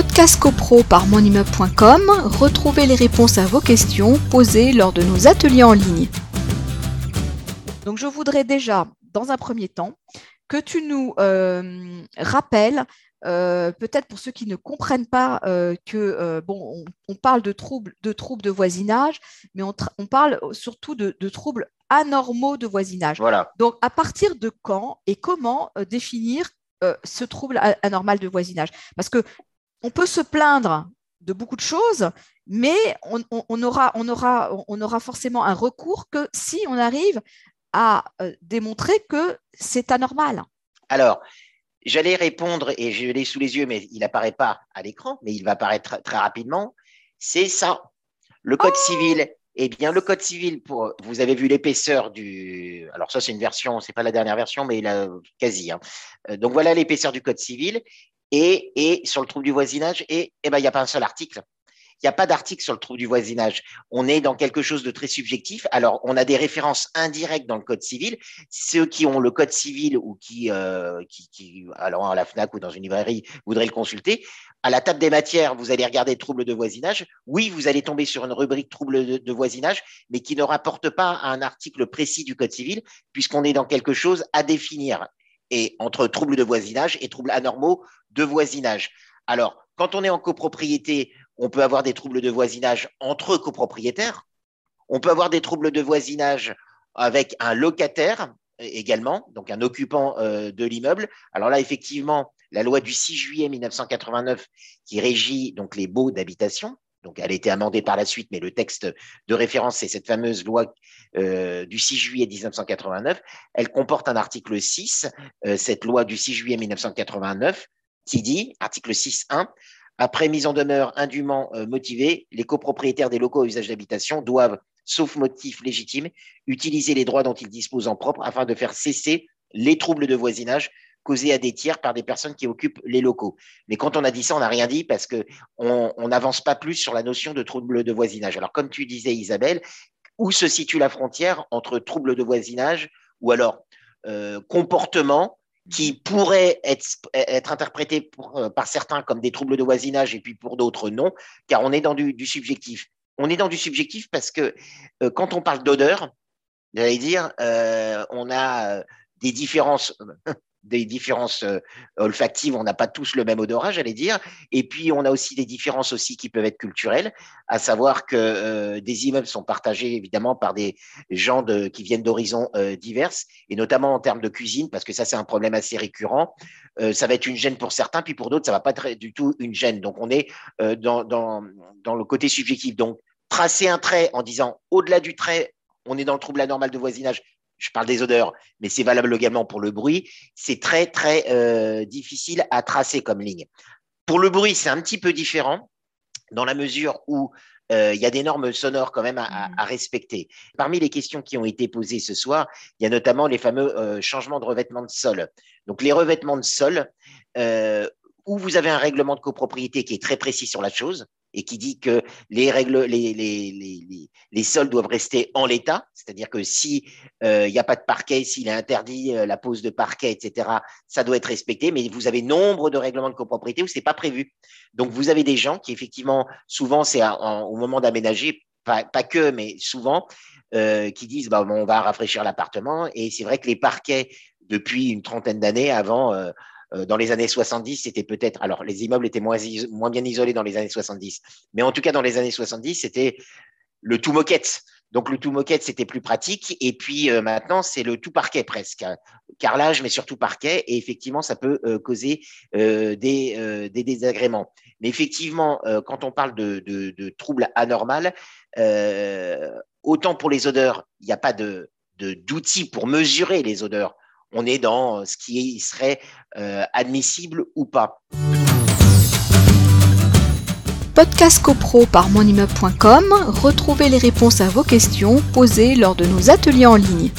Podcast CoPro par monimmeuble.com, retrouvez les réponses à vos questions posées lors de nos ateliers en ligne. Donc je voudrais déjà, dans un premier temps, que tu nous euh, rappelles euh, peut-être pour ceux qui ne comprennent pas euh, que bon, on, parle de troubles de troubles de voisinage, mais on, parle surtout de, troubles anormaux de voisinage. Voilà. Donc, à partir de quand et comment définir ce trouble anormal de voisinage? Parce que on peut se plaindre de beaucoup de choses, mais on, aura, on, aura, on aura forcément un recours que si on arrive à euh, démontrer que c'est anormal. Alors, j'allais répondre, et je l'ai sous les yeux, mais il n'apparaît pas à l'écran, mais il va apparaître très rapidement. C'est ça. Le code oh civil. Eh bien, le code civil, pour, vous avez vu l'épaisseur du. Alors, ça, c'est une version, c'est pas la dernière version, mais la, quasi. Hein. Euh, donc, voilà l'épaisseur du code civil et, sur le trouble du voisinage, et, eh ben, il n'y a pas un seul article. Il n'y a pas d'article sur le trouble du voisinage. On est dans quelque chose de très subjectif. Alors, on a des références indirectes dans le code civil. Ceux qui ont le code civil ou qui, euh, qui, à la FNAC ou dans une librairie, voudraient le consulter. À la table des matières, vous allez regarder trouble de voisinage. Oui, vous allez tomber sur une rubrique trouble de, de voisinage, mais qui ne rapporte pas un article précis du code civil, puisqu'on est dans quelque chose à définir et entre troubles de voisinage et troubles anormaux de voisinage. Alors, quand on est en copropriété, on peut avoir des troubles de voisinage entre copropriétaires. On peut avoir des troubles de voisinage avec un locataire également, donc un occupant euh, de l'immeuble. Alors là, effectivement, la loi du 6 juillet 1989 qui régit donc les baux d'habitation, elle a été amendée par la suite, mais le texte de référence, c'est cette fameuse loi euh, du 6 juillet 1989. Elle comporte un article 6, euh, cette loi du 6 juillet 1989, qui dit, article 6.1, après mise en demeure indûment euh, motivée, les copropriétaires des locaux à usage d'habitation doivent, sauf motif légitime, utiliser les droits dont ils disposent en propre afin de faire cesser les troubles de voisinage causés à des tiers par des personnes qui occupent les locaux. Mais quand on a dit ça, on n'a rien dit parce qu'on n'avance pas plus sur la notion de trouble de voisinage. Alors, comme tu disais, Isabelle, où se situe la frontière entre trouble de voisinage ou alors euh, comportement qui pourrait être, être interprété euh, par certains comme des troubles de voisinage et puis pour d'autres non, car on est dans du, subjectif. On est dans du subjectif parce que euh, quand on parle d'odeur, j'allais dire, on a des différences des différences euh, olfactives, on n'a pas tous le même odorat, j'allais dire. Et puis, on a aussi des différences aussi qui peuvent être culturelles, à savoir que euh, des immeubles sont partagés évidemment par des gens qui viennent d'horizons euh, divers, et notamment en termes de cuisine, parce que ça, c'est un problème assez récurrent. ça va être une gêne pour certains, puis pour d'autres, ça va pas être du tout une gêne. Donc, on est dans le côté subjectif. Donc, tracer un trait en disant au-delà du trait, on est dans le trouble anormal de voisinage, je parle des odeurs, mais c'est valable également pour le bruit, c'est très, très euh, difficile à tracer comme ligne. Pour le bruit, c'est un petit peu différent dans la mesure où euh, il y a des normes sonores quand même à, à, respecter. Parmi les questions qui ont été posées ce soir, il y a notamment les fameux euh, changements de revêtement de sol. Donc les revêtements de sol, où vous avez un règlement de copropriété qui est très précis sur la chose, et qui dit que les règles, les, les, les, les sols doivent rester en l'état, c'est-à-dire que si euh, n'y a pas de parquet, s'il est interdit euh, la pose de parquet, etc., ça doit être respecté. Mais vous avez nombre de règlements de copropriété où c'est pas prévu. Donc vous avez des gens qui effectivement, souvent c'est au moment d'aménager, pas, que, mais souvent, euh, qui disent bah, on va rafraîchir l'appartement. Et c'est vrai que les parquets depuis une trentaine d'années avant dans les années 70, c'était peut-être, alors les immeubles étaient moins, bien isolés dans les années 70, mais en tout cas dans les années 70, c'était le tout moquette. Donc le tout moquette, c'était plus pratique. Et puis euh, maintenant, c'est le tout parquet presque. Carrelage, mais surtout parquet. Et effectivement, ça peut euh, causer des, désagréments. Mais effectivement, quand on parle de, troubles anormaux, autant pour les odeurs, il n'y a pas d'outils pour mesurer les odeurs on est dans ce qui serait euh, admissible ou pas. Podcast CoPro par monimmeuble.com, retrouvez les réponses à vos questions posées lors de nos ateliers en ligne.